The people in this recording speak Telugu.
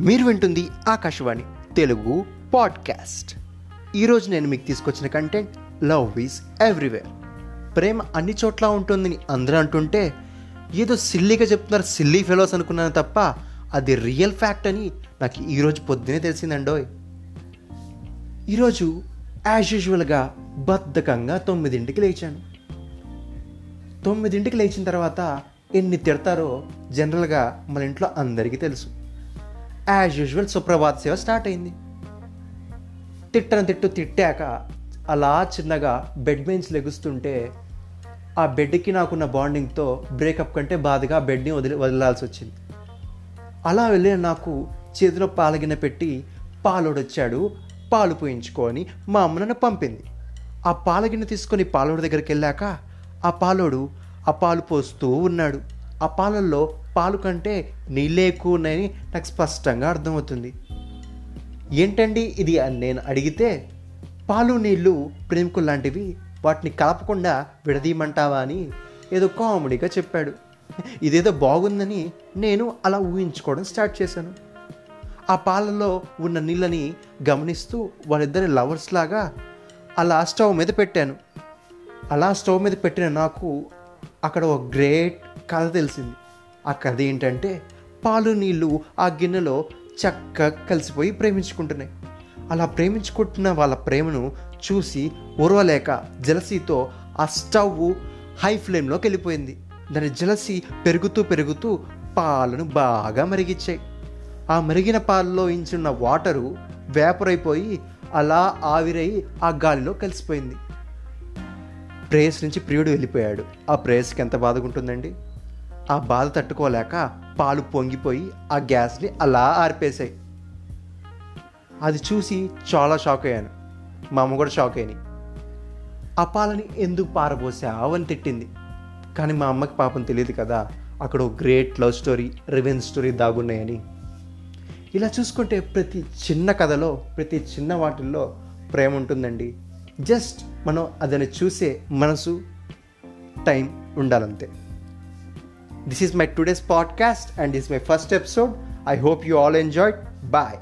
మీరు వింటుంది ఆకాశవాణి తెలుగు పాడ్కాస్ట్. ఈరోజు నేను మీకు తీసుకొచ్చిన కంటెంట్ లవ్ ఈజ్ ఎవ్రీవేర్ ప్రేమ అన్ని చోట్ల ఉంటుందని అందరూ అంటుంటే ఏదో సిల్లీగా చెప్తున్నారు సిల్లీ ఫెలోస్ అనుకున్నాను తప్ప అది రియల్ ఫ్యాక్ట్ అని నాకు ఈరోజు పొద్దునే తెలిసిందండోయ్. ఈరోజు యాజ్ యూజువల్గా బద్ధకంగా తొమ్మిదింటికి లేచాను. తొమ్మిదింటికి లేచిన తర్వాత ఎన్ని తిడతారో జనరల్గా మన ఇంట్లో అందరికీ తెలుసు. యాజ్ యూజువల్ సుప్రభాత్ సేవ స్టార్ట్ అయింది. తిట్టను తిట్టు తిట్టాక అలా చిన్నగా బెడ్ మెయిన్స్ లెగుస్తుంటే ఆ బెడ్కి నాకున్న బాండింగ్తో బ్రేకప్ కంటే బాధగా ఆ బెడ్ని వదిలి వదలాల్సి వచ్చింది. అలా వెళ్ళిన నాకు చేతిలో పాలగిన పెట్టి పాలోడొచ్చాడు పాలు పోయించుకొని మా అమ్మ నన్ను పంపింది. ఆ పాలగిన్నె తీసుకొని పాలోడి దగ్గరికి వెళ్ళాక ఆ పాలోడు ఆ పాలు పోస్తూ ఉన్నాడు. ఆ పాలల్లో పాలు కంటే నీళ్ళే ఎక్కువ ఉన్నాయని నాకు స్పష్టంగా అర్థమవుతుంది. ఏంటండి ఇది అని నేను అడిగితే పాలు నీళ్ళు ప్రేమికులు లాంటివి వాటిని కలపకుండా విడదీయమంటావా? అని ఏదో కామెడీగా చెప్పాడు. ఇదేదో బాగుందని నేను అలా ఊహించుకోవడం స్టార్ట్ చేశాను. ఆ పాలలో ఉన్న నీళ్ళని గమనిస్తూ వాళ్ళిద్దరి లవర్స్ లాగా అలా స్టవ్ మీద పెట్టాను. అలా స్టవ్ మీద పెట్టిన నాకు అక్కడ ఒక గ్రేట్ కథ తెలిసింది. ఆ కథ ఏంటంటే పాలు నీళ్ళు ఆ గిన్నెలో చక్కగా కలిసిపోయి ప్రేమించుకుంటున్నాయి. అలా ప్రేమించుకుంటున్న వాళ్ళ ప్రేమను చూసి ఉరవలేక జలసీతో ఆ స్టవ్ హై ఫ్లేమ్లోకి వెళ్ళిపోయింది. దాని జలసి పెరుగుతూ పెరుగుతూ పాలను బాగా మరిగించాయి. ఆ మరిగిన పాలలో ఇంచున్న వాటరు వేపరైపోయి అలా ఆవిరై ఆ గాలిలో కలిసిపోయింది. ప్రేయస్ నుంచి ప్రియుడు వెళ్ళిపోయాడు. ఆ ప్రేయస్కి ఎంత బాధగుంటుందండి? ఆ బాధ తట్టుకోలేక పాలు పొంగిపోయి ఆ గ్యాస్ని అలా ఆర్పేశాయి. అది చూసి చాలా షాక్ అయ్యాను మా అమ్మ కూడా షాక్ అయ్యి ఆ పాలని ఎందుకు పారబోసావు? అని తిట్టింది. కానీ మా అమ్మకి పాపం తెలియదు కదా అక్కడ ఒక గ్రేట్ లవ్ స్టోరీ రివెన్ స్టోరీ దాగున్నాయని. ఇలా చూసుకుంటే ప్రతి చిన్న కథలో ప్రతి చిన్న వాటిల్లో ప్రేమ ఉంటుందండి. జస్ట్ మనం అదని చూసే మనసు time ఉండాలంతే. This is my today's podcast and this my first episode I hope you all enjoy bye